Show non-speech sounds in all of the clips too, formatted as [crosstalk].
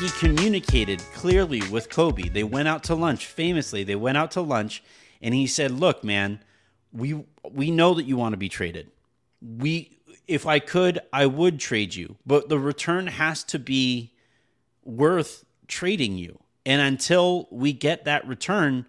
he communicated clearly with Kobe. They went out to lunch, famously, they went out to lunch, and he said, Look, man, we we know that you want to be traded. We if I could, I would trade you, but the return has to be worth trading you. And until we get that return,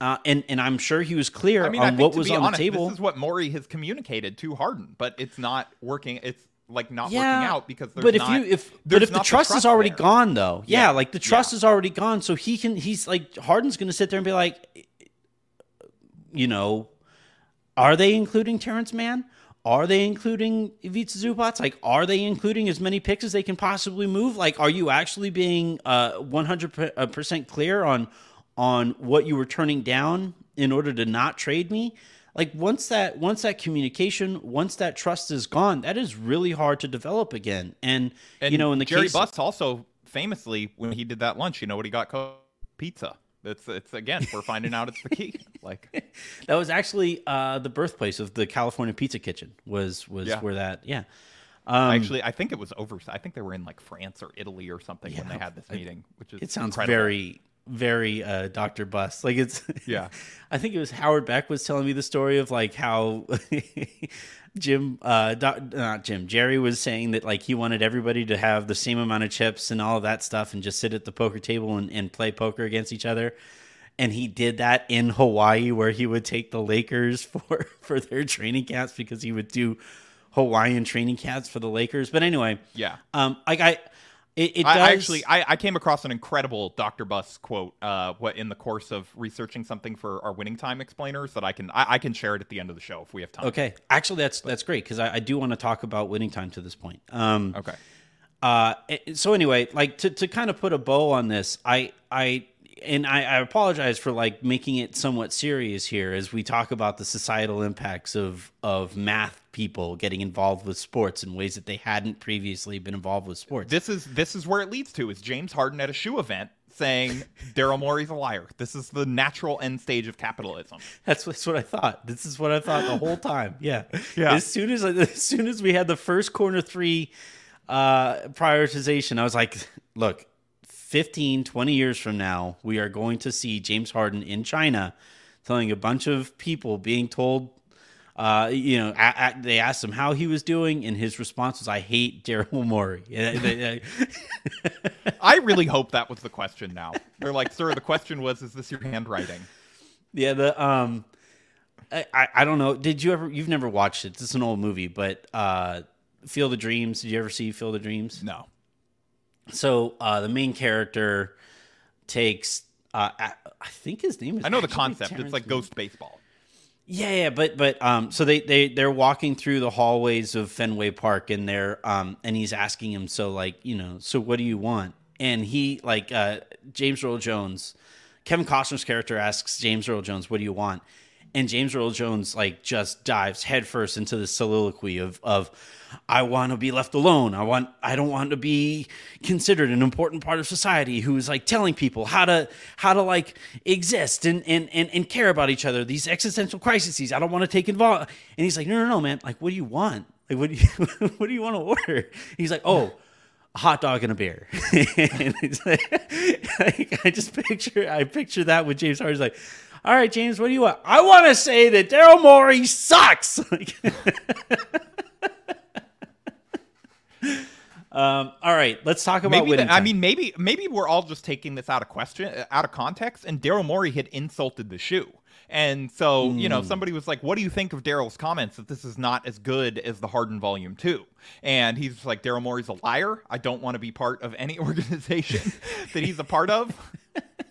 uh, and and I'm sure he was clear I mean, I on think what was on honest, the table. This is what Morey has communicated to Harden, but it's not working. It's like not yeah, working out because there's but if not, you if but if the not trust, is already there. gone though, yeah, Yeah, like the trust yeah. is already gone, so he can he's like Harden's going to sit there and be like, you know, are they including Terance Mann? Are they including Ivica Zubac? Like, are they including as many picks as they can possibly move? Like, are you actually being uh, 100% clear on on what you were turning down in order to not trade me? Like once that once that communication, once that trust is gone, that is really hard to develop again. And, And you know, in the Jerry case Buss also famously when he did that lunch, you know what he got? Co- pizza. It's it's again we're finding out it's the key. [laughs] Like that was actually uh, the birthplace of the California Pizza Kitchen. Was was Yeah. where that yeah. Um, actually, I think it was over. I think they were in like France or Italy or something when they had this meeting, which is it sounds incredible. very very uh, Dr. Buss. Like it's [laughs] Yeah. I think it was Howard Beck was telling me the story of like how [laughs] Jim uh doc, not Jim Jerry was saying that like he wanted everybody to have the same amount of chips and all of that stuff and just sit at the poker table and, and play poker against each other. And he did that in Hawaii where he would take the Lakers [laughs] for for their training camps because he would do Hawaiian training camps for the Lakers. But anyway, Yeah. um, like I, it, it does I actually I, I came across an incredible Dr. Buss quote uh what in the course of researching something for our winning time explainers that I can I, I can share it at the end of the show if we have time. Okay, actually, that's that's great because I, I do want to talk about winning time to this point. Um, Okay. uh, so anyway, like to, to kind of put a bow on this, I I and I, I apologize for like making it somewhat serious here as we talk about the societal impacts of of math people getting involved with sports in ways that they hadn't previously been involved with sports. This is this is where it leads to is James Harden at a shoe event saying [laughs] Daryl Morey's a liar. This is the natural end stage of capitalism. That's, that's what I thought. This is what I thought the whole time. Yeah. [laughs] Yeah. As soon as [laughs] as soon as we had the first corner three uh, prioritization, I was like, look, 15, 20 years from now, we are going to see James Harden in China telling a bunch of people being told. Uh, you know, a, a, they asked him how he was doing, and his response was, "I hate Daryl Morey." [laughs] I really hope that was the question now. They're like, sir, the question was, is this your handwriting? Yeah, the um, I, I I don't know. Did you ever? You've never watched it. It's an old movie, but uh, Field of Dreams. Did you ever see Field of Dreams? No. So uh, the main character takes. Uh, I I think his name is. I know the concept. Terrence It's like ghost baseball. Yeah, yeah, but but um, so they they they're walking through the hallways of Fenway Park, and they're um, and he's asking him, so like you know, so what do you want? And he like uh, James Earl Jones, Kevin Costner's character asks James Earl Jones, what do you want? And James Earl Jones like just dives headfirst into the soliloquy of of I want to be left alone. I want I don't want to be considered an important part of society who is like telling people how to how to like exist and and and, and care about each other. These existential crises. I don't want to take involved. And he's like, no, no, no, man. Like, what do you want? Like, what do you [laughs] what do you want to order? He's like, oh. a hot dog and a beer. [laughs] and like, [laughs] like, I just picture I picture that with James Harden's like, all right, James, what do you want? I want to say that Daryl Morey sucks. [laughs] Um, all right, let's talk about Maybe the- I mean, maybe maybe we're all just taking this out of question, out of context. And Daryl Morey had insulted the shoe, and so you Hmm. know somebody was like, "What do you think of Daryl's comments that this is not as good as the Harden Volume 2? And he's like, "Daryl Morey's a liar. I don't want to be part of any [laughs] organization that he's a part of." [laughs]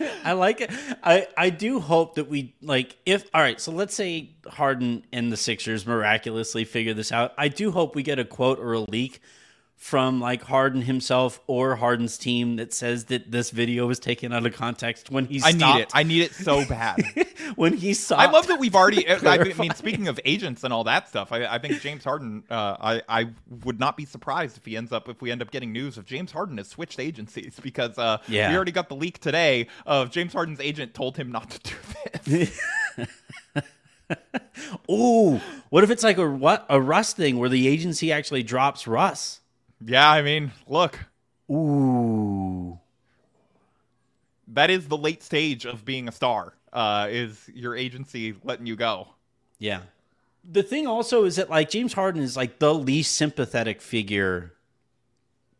[laughs] I like it. I I do hope that we like if all right. So let's say Harden and the Sixers miraculously figure this out. I do hope we get a quote or a leak from like Harden himself or Harden's team that says that this video was taken out of context when he I need it. I need it so bad. [laughs] when he saw. I love that we've already. I mean, speaking of agents and all that stuff, I, I think James Harden. Uh, I I would not be surprised if he ends up if we end up getting news of James Harden has switched agencies [laughs] because uh, Yeah. we already got the leak today of James Harden's agent told him not to do this. [laughs] Ooh, what if it's like a what a Russ thing where the agency actually drops Russ? Yeah, I mean, look, Ooh. that is the late stage of being a star. Uh, is your agency letting you go? Yeah. The thing also is that like James Harden is like the least sympathetic figure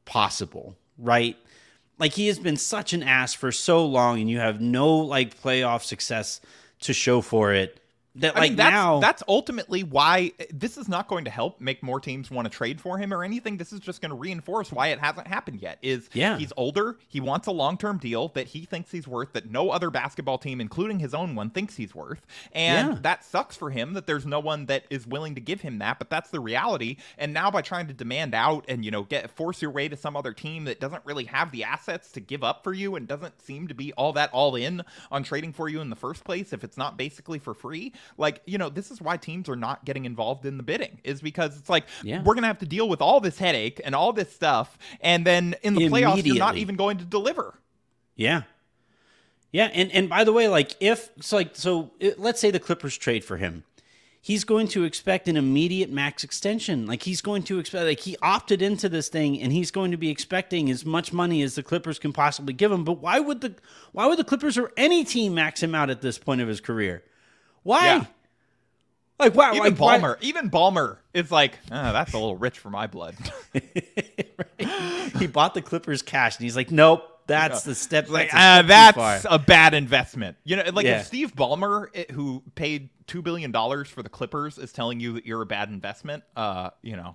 possible, right? Like he has been such an ass for so long and you have no like playoff success to show for it. That I like mean, that's, now that's ultimately why this is not going to help make more teams want to trade for him or anything. This is just going to reinforce why it hasn't happened yet. Is Yeah. he's older, he wants a long term deal that he thinks he's worth, that no other basketball team, including his own one, thinks he's worth, and Yeah. that sucks for him that there's no one that is willing to give him that. But that's the reality. And now by trying to demand out and you know get force your way to some other team that doesn't really have the assets to give up for you and doesn't seem to be all that all in on trading for you in the first place, if it's not basically for free, like you know this is why teams are not getting involved in the bidding is because it's like Yeah. we're gonna have to deal with all this headache and all this stuff, and then in the playoffs you're not even going to deliver. Yeah. Yeah, and and by the way, like if so, like so, it, let's say the Clippers trade for him, he's going to expect an immediate max extension. Like he's going to expect, like he opted into this thing, and he's going to be expecting as much money as the Clippers can possibly give him. But why would the why would the Clippers or any team max him out at this point of his career? Why? Yeah. Like wow, Even like why- Ballmer, even Ballmer is like, "Ah, that's a little rich for my blood. [laughs] he bought the Clippers cash, and he's like, nope, that's the step. like that's, a uh, that's a bad investment. You know, like Yeah. if Steve Ballmer, eh, who paid two billion dollars for the Clippers, is telling you that you're a bad investment, uh, you know,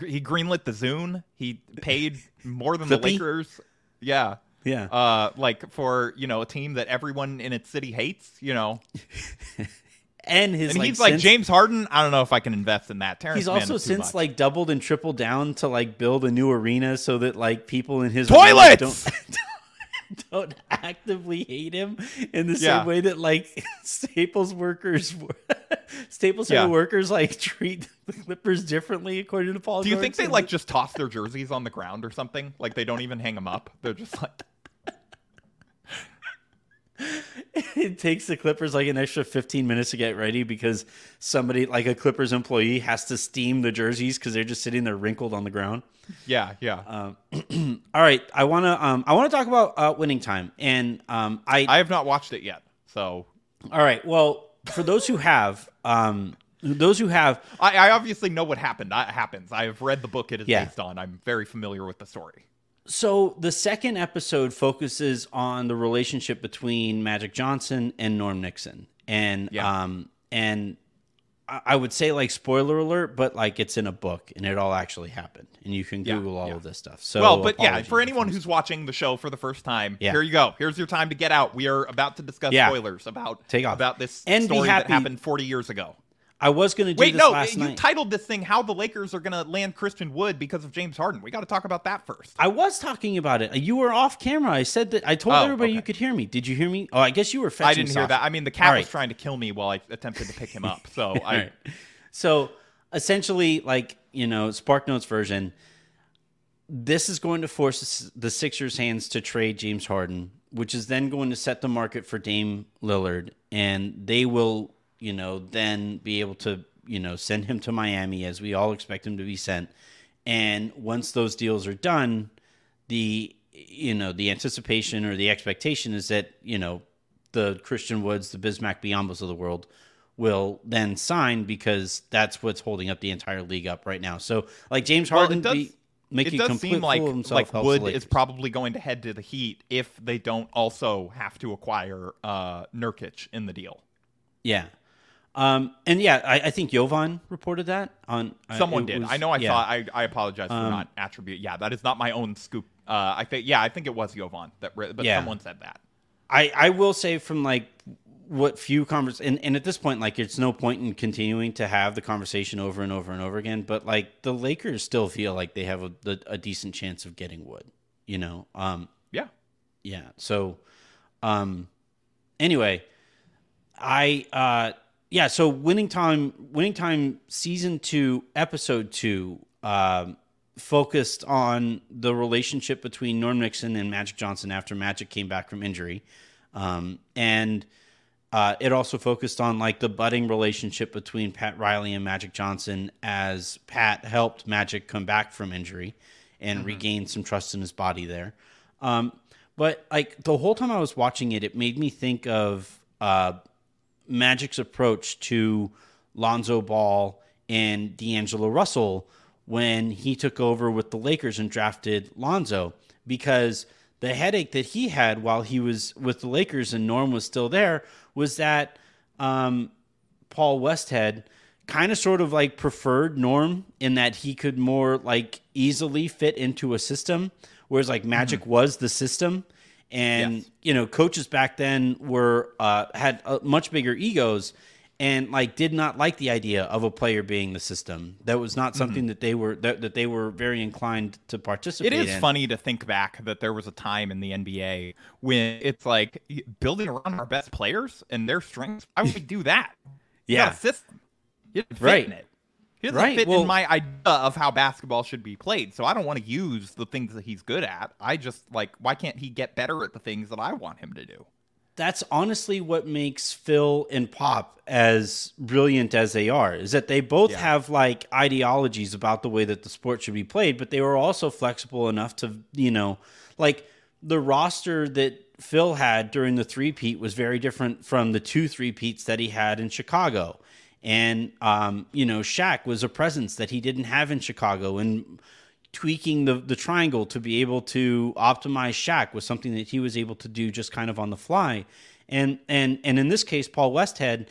He greenlit the Zune. He paid more than the Lakers. Yeah. Yeah. Uh, like for you know a team that everyone in its city hates. You know, [laughs] and his and like, he's like since- James Harden. I don't know if I can invest in that. Terrence He's also since much. like doubled and tripled down to like build a new arena so that like people in his Toilets! don't [laughs] [laughs] don't actively hate him in the Yeah. same way that like [laughs] Staples workers [laughs] Staples Yeah. Workers like treat the Clippers differently according to Paul. Do you think they like just toss their jerseys on the ground or something? Like they don't even hang them up. They're just like. It takes the Clippers like an extra 15 minutes to get ready because somebody like a Clippers employee has to steam the jerseys because they're just sitting there wrinkled on the ground. Yeah, yeah. [clears throat] All right, I want to um I want to talk about uh, winning time and um I, I have not watched it yet, so all right well for those who have um those who have I, I obviously know what happened. That happens. I have read the book it is Yeah. based on. I'm very familiar with the story. So the second episode focuses on the relationship between Magic Johnson and Norm Nixon and Yeah. um and I would say like spoiler alert, but like it's in a book and it all actually happened, and you can Yeah, Google all yeah. of this stuff. So well, but yeah, for anyone who's watching the show for the first time, Yeah. here you go. Here's your time to get out. We are about to discuss Yeah. spoilers about Take off. about this And story that happened 40 years ago. I was going to do Wait, this no, last you night. titled this thing "How the Lakers Are Going to Land Christian Wood Because of James Harden." We got to talk about that first. I was talking about it. You were off camera. I said that. I told Oh, everybody you could hear me. Did you hear me? Oh, I guess you were fetching. I didn't hear that. I mean, the cat All was right. trying to kill me while I attempted to pick him up. So [laughs] I, right. So essentially, like you know, Spark Notes version. This is going to force the Sixers' hands to trade James Harden, which is then going to set the market for Dame Lillard, and they will, you know, then be able to, you know, send him to Miami as we all expect him to be sent. And once those deals are done, the you know the anticipation or the expectation is that you know the Christian Woods, the Bismack Biyombos of the world will then sign because that's what's holding up the entire league up right now. So like James Harden it does, be making it does seem like fool of himself like Wood is probably going to head to the Heat if they don't also have to acquire uh, Nurkic in the deal. yeah. Um, and yeah, I, I think Jovan reported that on uh, Someone did. was- I know. I yeah. saw. I, I apologize for Um, not attribute. Yeah, that is not my own scoop. Uh, I think. Yeah, I think it was Jovan that. But Yeah. someone said that. I, I will say from like what few convers and, and at this point like it's no point in continuing to have the conversation over and over and over again but like the lakers still feel like they have a, a, a decent chance of getting wood you know um Yeah. yeah so um anyway i uh yeah so winning time winning time season two episode two um focused on the relationship between norm nixon and magic johnson after magic came back from injury um and uh, it also focused on like the budding relationship between Pat Riley and Magic Johnson as Pat helped Magic come back from injury and regain some trust in his body there. Um, but like the whole time I was watching it, it made me think of uh, Magic's approach to Lonzo Ball and D'Angelo Russell when he took over with the Lakers and drafted Lonzo because the headache that he had while he was with the Lakers and Norm was still there was that um, Paul Westhead kind of sort of like preferred Norm in that he could more like easily fit into a system, whereas like Magic was the system. And Yes. you know, coaches back then were uh, had uh, much bigger egos and like did not like the idea of a player being the system. That was not something that they were that, that they were very inclined to participate It is in. funny to think back that there was a time in the NBA when it's like building around our best players and their strengths. Why would we do that? Yeah. system. You didn't fit Right. it. He doesn't Right, fit well- in my idea of how basketball should be played. So I don't want to use the things that he's good at. I just like why can't he get better at the things that I want him to do? that's honestly what makes Phil and Pop as brilliant as they are is that they both Yeah. have like ideologies about the way that the sport should be played, but they were also flexible enough to, you know, like the roster that Phil had during the three-peat was very different from the two three-peats that he had in Chicago. And um, you know, Shaq was a presence that he didn't have in Chicago and tweaking the the triangle to be able to optimize Shaq was something that he was able to do just kind of on the fly. And and and in this case, Paul Westhead,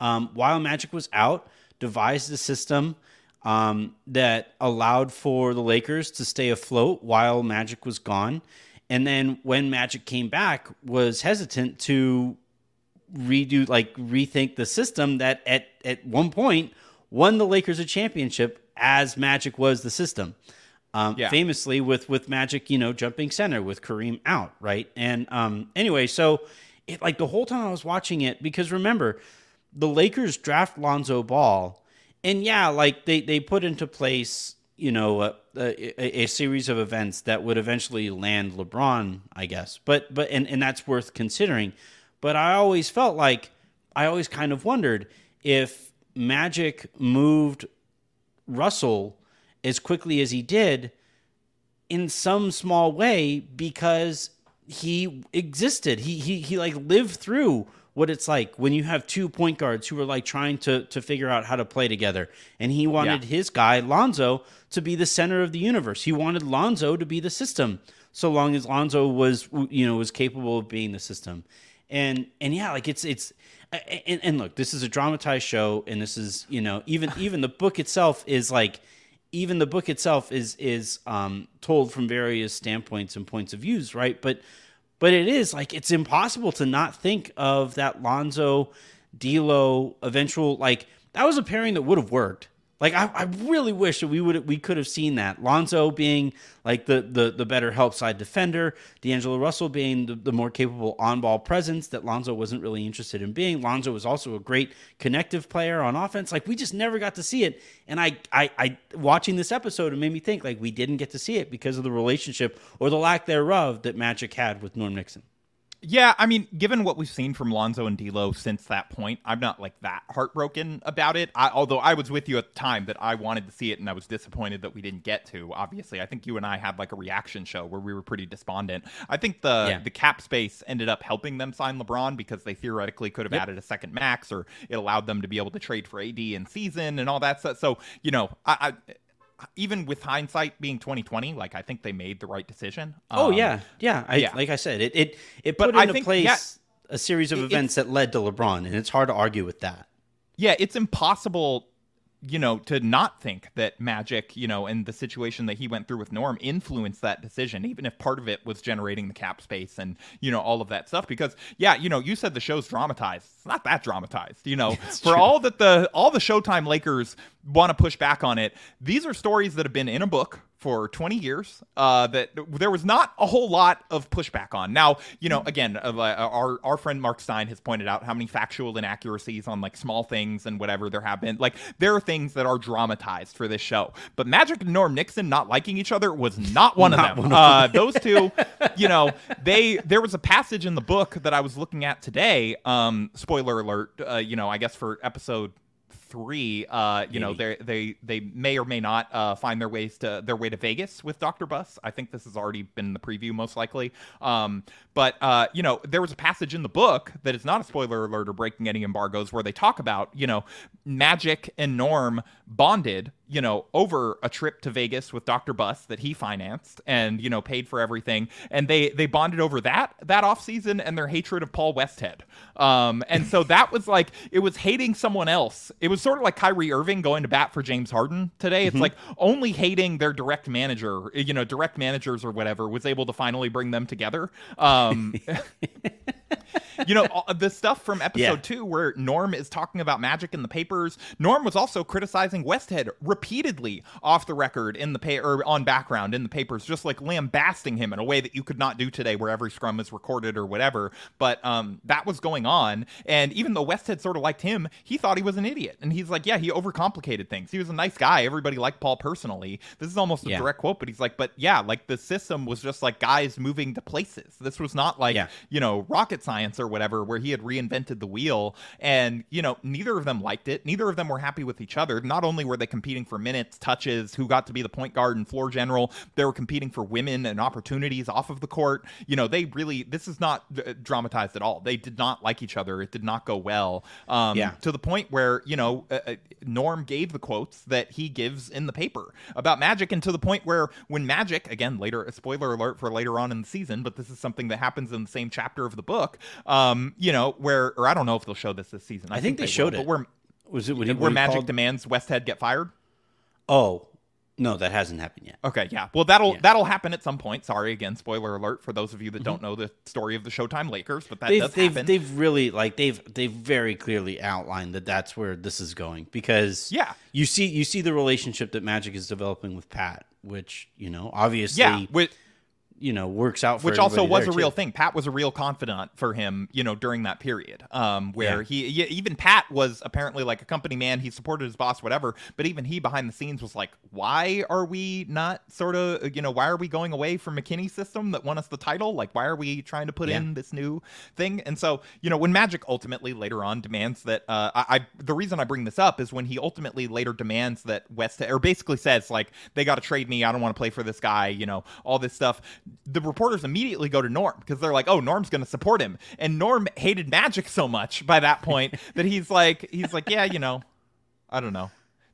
um, while Magic was out, devised a system um, that allowed for the Lakers to stay afloat while Magic was gone. And then when Magic came back, was hesitant to redo like rethink the system that at at one point won the Lakers a championship as Magic was the system. Um, Yeah. Famously with with Magic, you know, jumping center with Kareem out, right? And um, anyway, so it like the whole time I was watching it because remember the Lakers draft Lonzo Ball, and yeah, like they they put into place you know a, a, a series of events that would eventually land LeBron, I guess. But but and and that's worth considering. But I always felt like I always kind of wondered if Magic moved Russell as quickly as he did in some small way because he existed. He he he like lived through what it's like when you have two point guards who are like trying to to figure out how to play together. And he wanted Yeah. his guy Lonzo to be the center of the universe. He wanted Lonzo to be the system so long as Lonzo was you know was capable of being the system. And and yeah, like it's it's and, and look, this is a dramatized show and this is, you know, even [laughs] even the book itself is like even the book itself is is um, told from various standpoints and points of views, right? But but it is like it's impossible to not think of that Lonzo, D'Lo eventual like that was a pairing that would have worked. Like I, I really wish that we would we could have seen that Lonzo being like the the the better help side defender, D'Angelo Russell being the, the more capable on ball presence that Lonzo wasn't really interested in being. Lonzo was also a great connective player on offense. Like we just never got to see it. And I I, I watching this episode it made me think like we didn't get to see it because of the relationship or the lack thereof that Magic had with Norm Nixon. Yeah, I mean, given what we've seen from Lonzo and D'Lo since that point, I'm not like that heartbroken about it. I, although I was with you at the time that I wanted to see it, and I was disappointed that we didn't get to. Obviously, I think you and I had like a reaction show where we were pretty despondent. I think the Yeah. the cap space ended up helping them sign LeBron because they theoretically could have Yep. added a second max, or it allowed them to be able to trade for AD in season and all that stuff. So you know, I. I even with hindsight being 2020, like I think they made the right decision. Oh Um, yeah, yeah. I, yeah. Like I said, it it it But put I into think- place yeah. a series of It- events that led to LeBron, and it's hard to argue with that. Yeah, it's impossible, you know, to not think that Magic, you know, and the situation that he went through with Norm influenced that decision, even if part of it was generating the cap space and, you know, all of that stuff. Because, yeah, you know, you said the show's dramatized. It's not that dramatized, you know. [laughs] For all that the all the Showtime Lakers want to push back on it, these are stories that have been in a book for 20 years uh, that there was not a whole lot of pushback on. Now, you know, again, uh, our our friend Marc Stein has pointed out how many factual inaccuracies on like small things and whatever there have been. Like there are things that are dramatized for this show, but Magic and Norm Nixon not liking each other was not one Not of them. one of uh, those two, [laughs] you know, they there was a passage in the book that I was looking at today. Um, spoiler alert. Uh, you know, I guess for episode three uh you know they they they may or may not uh find their ways to their way to vegas with dr buss. I think this has already been in the preview most likely. Um but uh you know there was a passage in the book that is not a spoiler alert or breaking any embargoes where they talk about you know magic and norm bonded you know over a trip to vegas with dr buss that he financed and you know paid for everything and they they bonded over that that off season and their hatred of paul westhead um and so that was like it was hating someone else it was sort of like Kyrie Irving going to bat for James Harden today. It's like only hating their direct manager, you know, direct managers or whatever was able to finally bring them together. Um, [laughs] [laughs] [laughs] you know, the stuff from episode Yeah. two where Norm is talking about magic in the papers. Norm was also criticizing Westhead repeatedly off the record in the pay or on background in the papers, just like lambasting him in a way that you could not do today, where every scrum is recorded or whatever. But um, that was going on, and even though Westhead sort of liked him, he thought he was an idiot, and he's like, yeah, he overcomplicated things. He was a nice guy. Everybody liked Paul personally. This is almost a Yeah. direct quote, but he's like, but yeah, like the system was just like guys moving to places. This was not like Yeah. you know, rocket science or whatever, where he had reinvented the wheel. And, you know, neither of them liked it. Neither of them were happy with each other. Not only were they competing for minutes, touches, who got to be the point guard and floor general, they were competing for women and opportunities off of the court. You know, they really, this is not uh, dramatized at all. They did not like each other. It did not go well. Um, Yeah. To the point where, you know, uh, uh, Norm gave the quotes that he gives in the paper about Magic, and to the point where when Magic, again, later, a spoiler alert for later on in the season, but this is something that happens in the same chapter of the book, um, you know, where, or I don't know if they'll show this this season. I, think, they, will, showed but it. Where, was it when he, where Magic called- demands Westhead get fired? Oh no, that hasn't happened yet. Okay, yeah. Well, that'll Yeah. that'll happen at some point. Sorry again, spoiler alert for those of you that don't know the story of the Showtime Lakers, but that Mm-hmm. they've does they've happen. they've really like they've they've very clearly outlined that that's where this is going because Yeah. you see you see the relationship that Magic is developing with Pat, which you know obviously yeah, with, you know works out for which also was a real too. thing. Pat was a real confidant for him, you know, during that period, um, where Yeah. he even Pat was apparently like a company man. He supported his boss, whatever. But even he behind the scenes was like, "Why are we not sort of, you know, why are we going away from McKinney's system that won us the title? Like, why are we trying to put Yeah. in this new thing?" And so, you know, when Magic ultimately later on demands that, uh, I, I the reason I bring this up is when he ultimately later demands that West or basically says like they got to trade me. I don't want to play for this guy. You know, all this stuff. The reporters immediately go to Norm because they're like, "Oh, Norm's going to support him," and Norm hated Magic so much by that point [laughs] that he's like, he's like, "Yeah, you know, I don't know."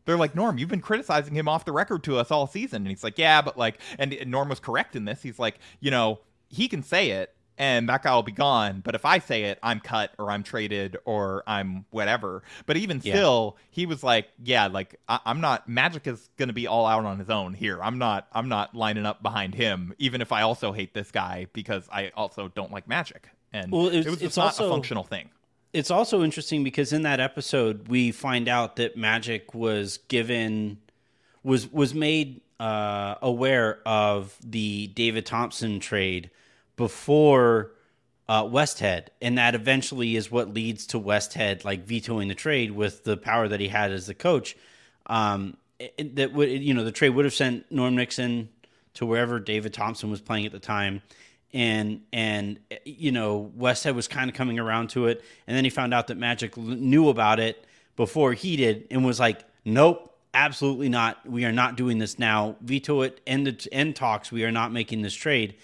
They're like, Norm, you've been criticizing him off the record to us all season. And he's like, yeah, but like, and, and Norm was correct in this. He's like, you know, he can say it and that guy will be gone. But if I say it, I'm cut or I'm traded or I'm whatever. But even Yeah. still, he was like, yeah, like I- I'm not, Magic is going to be all out on his own here. I'm not, I'm not lining up behind him, even if I also hate this guy because I also don't like Magic. And Well, it's- it was it's not also- a functional thing. it's also interesting because in that episode we find out that Magic was given was was made uh, aware of the David Thompson trade before uh, Westhead, and that eventually is what leads to Westhead like vetoing the trade with the power that he had as the coach. Um, it- that would you know the trade would have sent Norm Nixon to wherever David Thompson was playing at the time, and and you know Westhead was kind of coming around to it, and then he found out that Magic knew about it before he did, and was like, nope, absolutely not. We are not doing this now. Veto it. End the end talks. We are not making this trade,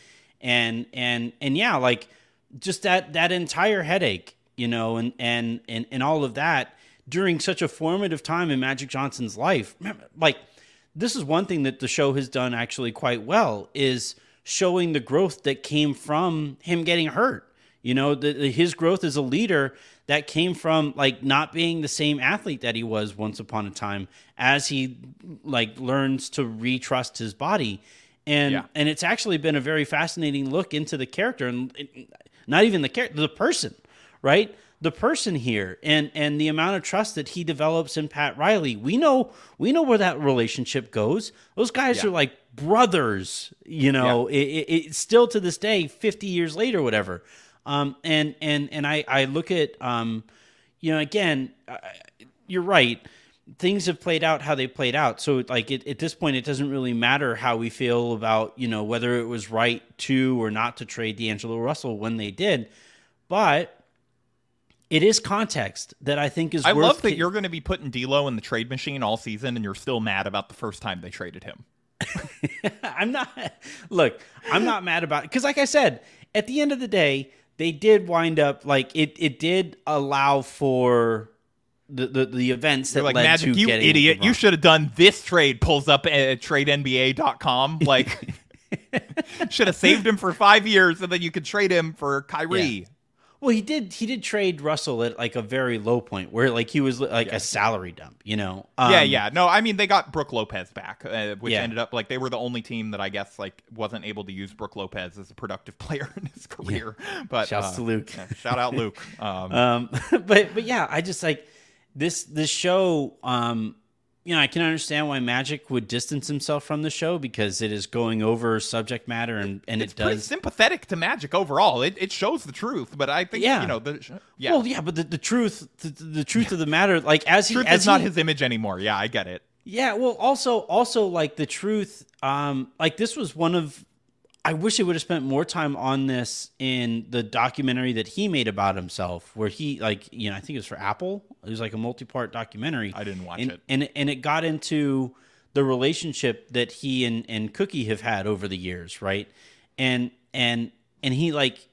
and and and yeah, like just that that entire headache, you know, and and and and all of that during such a formative time in Magic Johnson's life. Remember, Like this is one thing that the show has done actually quite well is showing the growth that came from him getting hurt. You know, the, the- his growth as a leader that came from like not being the same athlete that he was once upon a time as he like learns to retrust his body. And Yeah. and it's actually been a very fascinating look into the character and not even the character, the person, right? The person here and and the amount of trust that he develops in Pat Riley. We know we know where that relationship goes. Those guys Yeah. are like brothers, you know. It, it, it's still to this day, fifty years later, whatever. Um, and and and I I look at um, you know, again, uh, you're right. Things have played out how they played out. So like it, at this point, it doesn't really matter how we feel about you know whether it was right to or not to trade D'Angelo Russell when they did, but it is context that I think is. I love that ca- you're going to be putting D'Lo in the trade machine all season, and you're still mad about the first time they traded him. [laughs] I'm not. Look, I'm not mad about it because, like I said, at the end of the day, they did wind up like it. It did allow for the the, the events that You're like led Magic, to you getting idiot! You should have done this trade. Pulls up at tradenba.com. [laughs] Like, [laughs] should have saved him for five years, and then you could trade him for Kyrie. Yeah. Well, he did. He did trade Russell at like a very low point where like he was like a salary dump. You know. yeah, Um, yeah. No, I mean they got Brook Lopez back, uh, which Yeah. ended up like they were the only team that I guess like wasn't able to use Brook Lopez as a productive [laughs] player in his career. But Shouts uh, to Luke. yeah, shout out Luke. Um, Um, but but yeah, I just like this this show. Um, you know, I can understand why Magic would distance himself from the show because it is going over subject matter and and it's it does. sympathetic to Magic overall. It, it shows the truth, but I think Yeah. you know the yeah. Well, yeah, but the, the truth, the, the truth of the matter, like as he truth as is not his image anymore. Yeah, I get it. Yeah, well, also, also like the truth, um, like this was one of. I wish he would have spent more time on this in the documentary that he made about himself, where he like you know I think it was for Apple. It was like a multi-part documentary. I didn't watch and, it. and and it got into the relationship that he and and Cookie have had over the years, right? And and and he like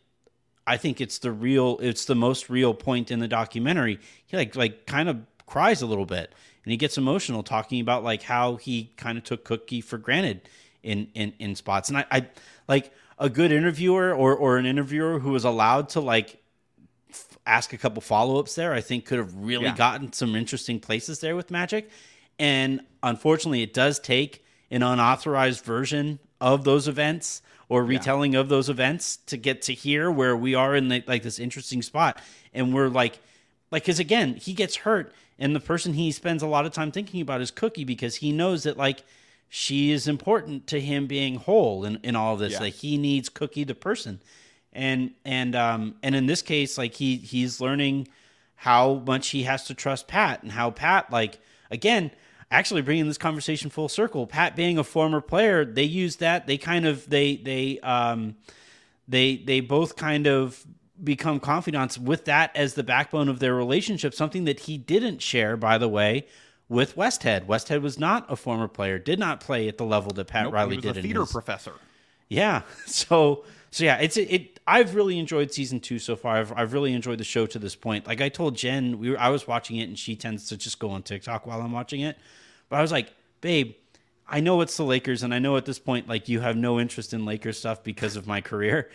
I think it's the real it's the most real point in the documentary. He like like kind of cries a little bit and he gets emotional talking about like how he kind of took Cookie for granted in in in spots. And I, I like a good interviewer or or an interviewer who was allowed to like f- ask a couple follow-ups there, I think could have really Yeah. gotten some interesting places there with Magic. And unfortunately, it does take an unauthorized version of those events or retelling of those events to get to here where we are in the, like this interesting spot. And we're like, like, because again, he gets hurt, and the person he spends a lot of time thinking about is Cookie because he knows that like she is important to him being whole in, in all this. Yeah. Like he needs Cookie the person, and and um and in this case, like he he's learning how much he has to trust Pat and how Pat like again actually bringing this conversation full circle pat being a former player they use that they kind of they they um they they both kind of become confidants with that as the backbone of their relationship something that he didn't share by the way with Westhead. Westhead was not a former player, did not play at the level that Pat Nope, Riley he was did a theater his- professor. yeah. [laughs] So so yeah, it's it. I've really enjoyed season two so far. I've I've really enjoyed the show to this point. Like I told Jen, we were, I was watching it, and she tends to just go on TikTok while I'm watching it. But I was like, babe, I know it's the Lakers, and I know at this point, like you have no interest in Lakers stuff because of my career.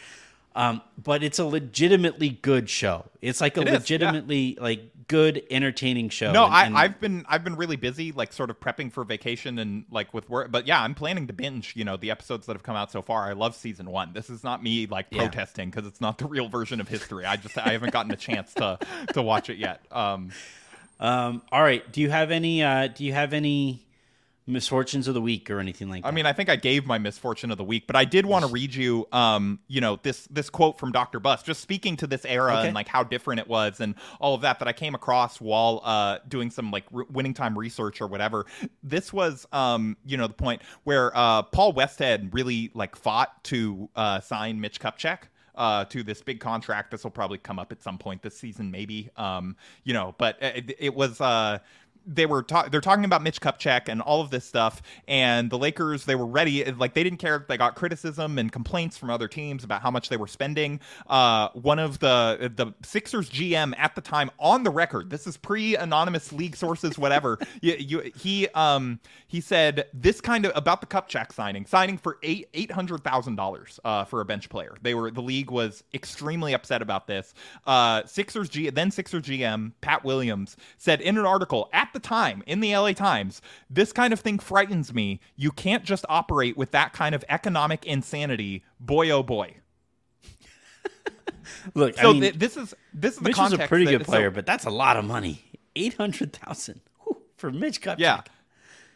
Um, but it's a legitimately good show. It's like a It is, yeah. legitimately like good, entertaining show. No, And- I, and- I've been I've been really busy, like sort of prepping for vacation and like with work. But yeah, I'm planning to binge. You know, the episodes that have come out so far. I love season one. This is not me like protesting because it's not the real version of history. I just I haven't gotten a chance to to watch it yet. Um, Um, all right. Do you have any? Uh, do you have any misfortunes of the week or anything like that? I mean, I think I gave my misfortune of the week, but I did want to read you, um, you know, this this quote from Dr. Buss, just speaking to this era Okay. and like how different it was and all of that that I came across while uh, doing some like r- winning time research or whatever. This was, um, you know, the point where uh, Paul Westhead really like fought to uh, sign Mitch Kupchak uh, to this big contract. This will probably come up at some point this season, maybe. Um, you know, but it, it was. Uh, they were ta- they're talking about Mitch Kupchak and all of this stuff, and the Lakers they were ready. Like they didn't care if they got criticism and complaints from other teams about how much they were spending. Uh, one of the the Sixers GM at the time on the record, this is pre anonymous league sources, whatever. [laughs] you, you, he um he said this kind of about the Kupchak signing, signing for eight eight hundred thousand dollars uh, for a bench player. They were the league was extremely upset about this. Uh, Sixers G then Sixers GM Pat Williams said in an article at the time in the LA Times, this kind of thing frightens me. You can't just operate with that kind of economic insanity. Boy, oh boy. [laughs] look. So I mean, th- this is this is the Mitch was context. a pretty that- good so- player, but that's a lot of money. Eight hundred thousand for Mitch Kupchak. Yeah.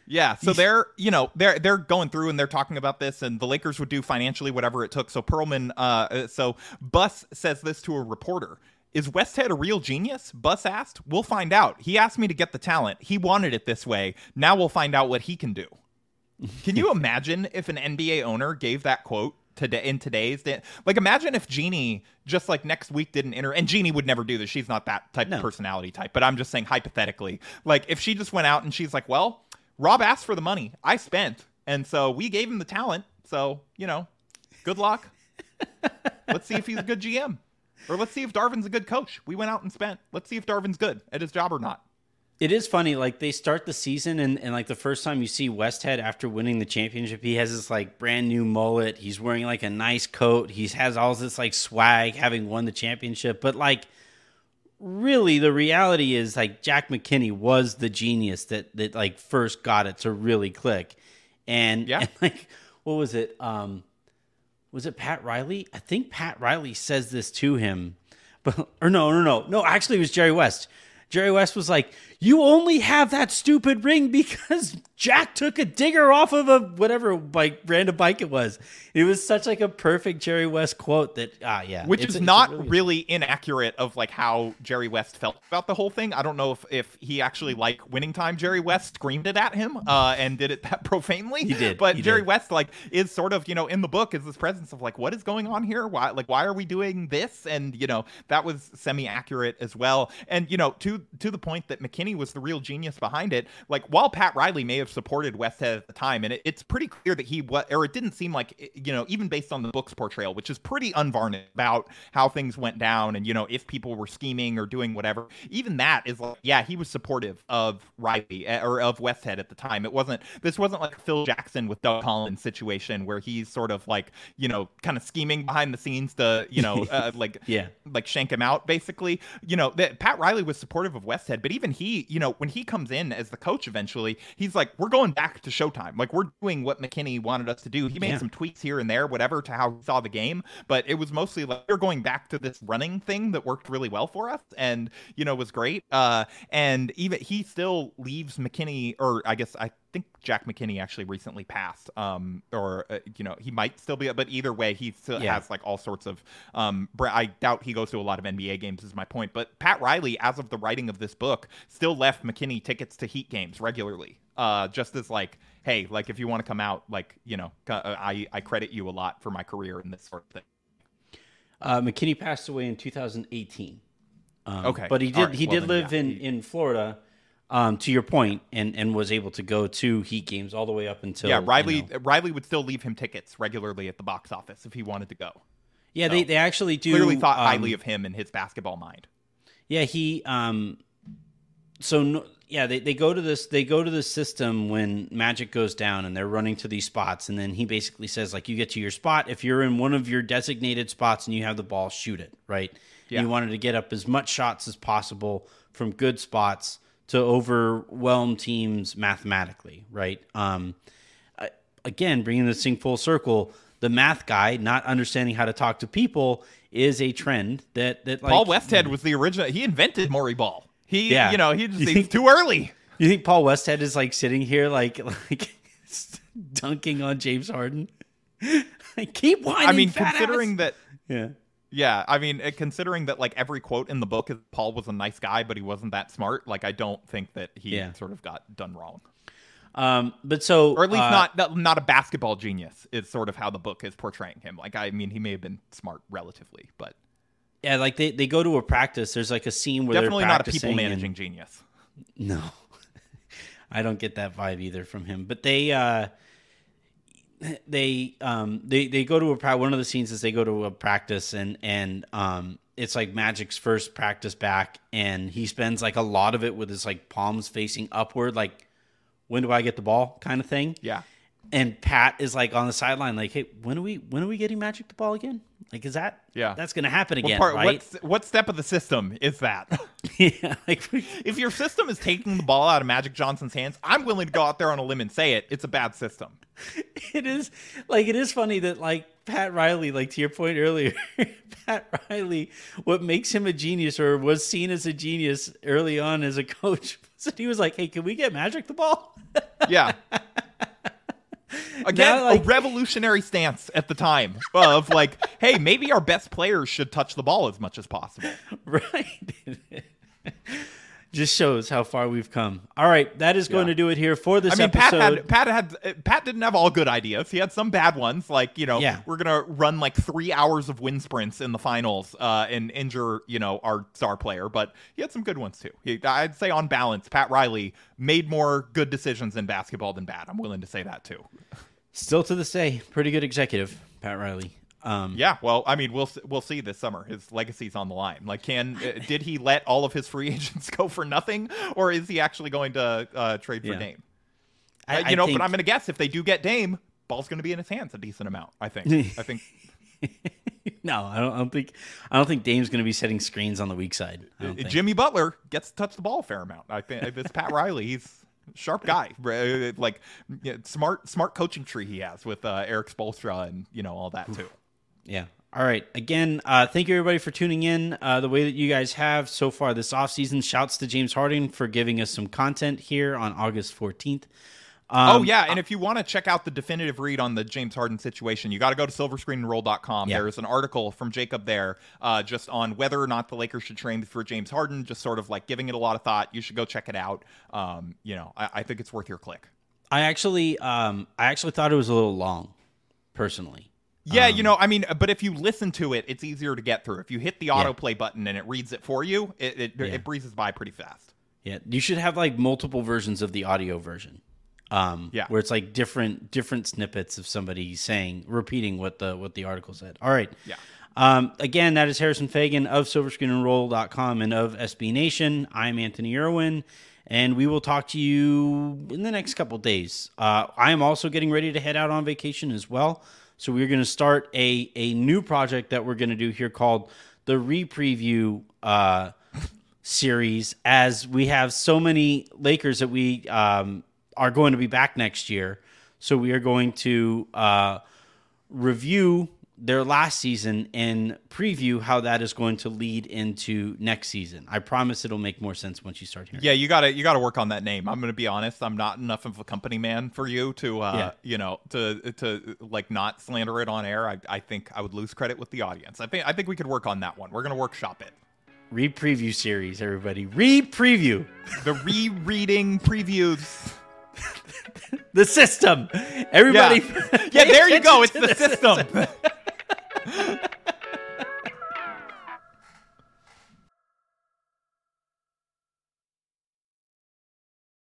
Yeah, so they're you know they're they're going through and they're talking about this, and the Lakers would do financially whatever it took. So Pearlman, uh, uh, so Buss says this to a reporter: "Is Westhead a real genius?" Buss asked. "We'll find out. He asked me to get the talent. He wanted it this way. Now we'll find out what he can do." [laughs] Can you imagine if an NBA owner gave that quote today in today's day? Like, imagine if Jeanie just like next week did an inter, and Jeanie would never do this. She's not that type No. of personality type. But I'm just saying hypothetically, like if she just went out and she's like, "Well, Rob asked for the money, I spent, and so we gave him the talent. So you know, good luck. [laughs] let's see if he's a good GM." Or let's see if Darvin's a good coach. We went out and spent. Let's see if Darvin's good at his job or not. It is funny, like they start the season and, and like the first time you see Westhead after winning the championship, he has this like brand new mullet. He's wearing like a nice coat. He has all this like swag having won the championship. But like really the reality is like Jack McKinney was the genius that that like first got it to really click. And, Yeah. [laughs] and like what was it? Um was it Pat Riley? I think Pat Riley says this to him. But or no, no, no. No, actually it was Jerry West. Jerry West was like, "You only have that stupid ring because [laughs] Jack took a digger off of a whatever bike random bike it was." It was such like a perfect Jerry West quote that ah yeah, which It's- is it's not really- really, inaccurate of like how Jerry West felt about the whole thing. I don't know if if he actually like winning time. Jerry West screamed it at him uh, and did it that [laughs] profanely. He did, but he Jerry did. West like is sort of you know in the book is this presence of like what is going on here? Why like why are we doing this? And you know that was semi accurate as well. And you know to to the point that McKinney was the real genius behind it. Like while Pat Riley may have supported Westhead at the time, and it, it's pretty clear that he what or it didn't seem like you know even based on the book's portrayal, which is pretty unvarnished about how things went down, and you know if people were scheming or doing whatever. Even that is like yeah, he was supportive of Riley eh, or of Westhead at the time. It wasn't this wasn't like Phil Jackson with Doug Collins situation where he's sort of like you know kind of scheming behind the scenes to you know [laughs] uh, like Yeah. like shank him out basically you know that pat riley was supportive of westhead but even he you know when he comes in as the coach eventually he's like we're going back to showtime. Like we're doing what mckinney wanted us to do. He made Yeah. some tweaks here and there whatever to how he saw the game but it was mostly like we're going back to this running thing that worked really well for us and you know was great. Uh and even he still leaves mckinney or i guess i think Jack McKinney actually recently passed, um, or uh, you know he might still be, but either way, he still Yeah. has like all sorts of. Um, I doubt he goes to a lot of NBA games. Is my point. But Pat Riley, as of the writing of this book, still left McKinney tickets to Heat games regularly. Uh, just as like, hey, like if you want to come out, like you know, uh, I I credit you a lot for my career and this sort of thing. Uh, McKinney passed away in 2018. Um, Okay. but he did right. he Well, did live yeah. in in Florida. Um, to your point, and and was able to go to Heat games all the way up until yeah, you Riley know- Riley would still leave him tickets regularly at the box office if he wanted to go. yeah, they they actually do Clearly thought um, highly of him and his basketball mind. Yeah, he um so no, yeah, they, they go to this they go to the system when magic goes down and they're running to these spots and then he basically says like you get to your spot if you're in one of your designated spots and you have the ball shoot it right Yeah. you wanted to get up as much shots as possible from good spots to overwhelm teams mathematically right um I- again bringing this thing full circle the math guy not understanding how to talk to people is a trend that that like Paul Westhead was the original. He invented Morey Ball. He, Yeah. you know, he just You think- too early. You think Paul Westhead is like sitting here like [laughs] like dunking on James Harden? [laughs] like, keep whining. I mean, considering ass. that, yeah, yeah, I mean, uh, considering that like every quote in the book is Paul was a nice guy, but he wasn't that smart. Like, I don't think that he Yeah. sort of got done wrong, um, but so or at least uh, not not- a basketball genius. Is sort of how the book is portraying him. Like, I mean, he may have been smart relatively, but Yeah, like they, they go to a practice. There's like a scene where definitely not a people and- managing genius. No, [laughs] I don't get that vibe either from him. But they, uh, they, um, they, they go to a pra- one of the scenes is they go to a practice and and um, it's like Magic's first practice back, and he spends like a lot of it with his like palms facing upward, like when do I get the ball kind of thing. Yeah. And Pat is like on the sideline, like, hey, when are we when are we getting Magic the ball again? Like, is that Yeah. That's gonna happen again, what, part, right? what, what step of the system is that? [laughs] [laughs] yeah, like if your system is taking the ball out of Magic Johnson's hands, I'm willing to go out there on a limb and say it. It's a bad system. [laughs] it is like it is funny that like Pat Riley, like to your point earlier, Pat Riley, what makes him a genius or was seen as a genius early on as a coach, was that he was like, "Hey, can we get Magic the ball?" Yeah. Again, Now, like- a revolutionary stance at the time of like, [laughs] hey, maybe our best players should touch the ball as much as possible. [laughs] right. [laughs] Just shows how far we've come. All right, that is going Yeah. to do it here for this I mean, Pat episode. had Pat had uh, Pat didn't have all good ideas. He had some bad ones, like you know, Yeah. we're gonna run like three hours of wind sprints in the finals uh, and injure you know our star player. But he had some good ones too. He, I'd say on balance, Pat Riley made more good decisions in basketball than bad. I'm willing to say that too. Still to this day, pretty good executive, Pat Riley. Um, Yeah, well, I mean, we'll we'll see this summer. His legacy's on the line. Like, can uh, [laughs] did he let all of his free [laughs] agents go for nothing, or is he actually going to uh, trade for Yeah. Dame? I- Uh, I you know, think- but I'm going to guess if they do get Dame, ball's going to be in his hands a decent amount. I think. I think. [laughs] no, I don't, I don't think I don't think Dame's going to be setting screens on the weak side. Think. Jimmy Butler gets to touch the ball a fair amount. I think this Pat Riley, he's sharp guy, Uh, like yeah, smart smart coaching tree he has with uh, Erik Spoelstra and you know all that too. Yeah. All right. Again, uh, thank you everybody for tuning in. Uh, the way that you guys have so far this offseason. Shouts to James Harden for giving us some content here on August 14th. oh Um, yeah, and if you want to check out the definitive read on the James Harden situation, you got to go to silverscreenroll.com. Yeah. There's an article from Jacob there, uh, just on whether or not the Lakers should trade for James Harden. Just sort of like giving it a lot of thought. You should go check it out. Um, you know, I, I think it's worth your click. I actually, um, I actually thought it was a little long, personally. Yeah, Um, you know, I mean, but if you listen to it, it's easier to get through. If you hit the Yeah. autoplay button and it reads it for you, it it, Yeah. it breezes by pretty fast. Yeah, you should have like multiple versions of the audio version. Um, Yeah. where it's like different different snippets of somebody saying repeating what the what the article said. All right. Yeah. Um, again, that is Harrison Faigen of SilverScreenandRoll.com and of SB Nation. I'm Anthony Irwin, and we will talk to you in the next couple days. Uh, I am also getting ready to head out on vacation as well. So we're going to start a a new project that we're going to do here called the re-preview uh, series. As we have so many Lakers that we um, are going to be back next year, so we are going to uh, review their last season and preview how that is going to lead into next season. I promise it'll make more sense once you start hearing. Yeah, you gotta you gotta work on that name. I'm gonna be honest. I'm not enough of a company man for you to uh Yeah. you know to to like not slander it on air. I, I think I would lose credit with the audience. I think I think we could work on that one. We're gonna workshop it. Re-preview series, everybody. Re-preview The rereading previews. [laughs] the system. Everybody. Yeah, yeah. There you [laughs] go. It's attention the to system. [laughs] Yeah. [laughs]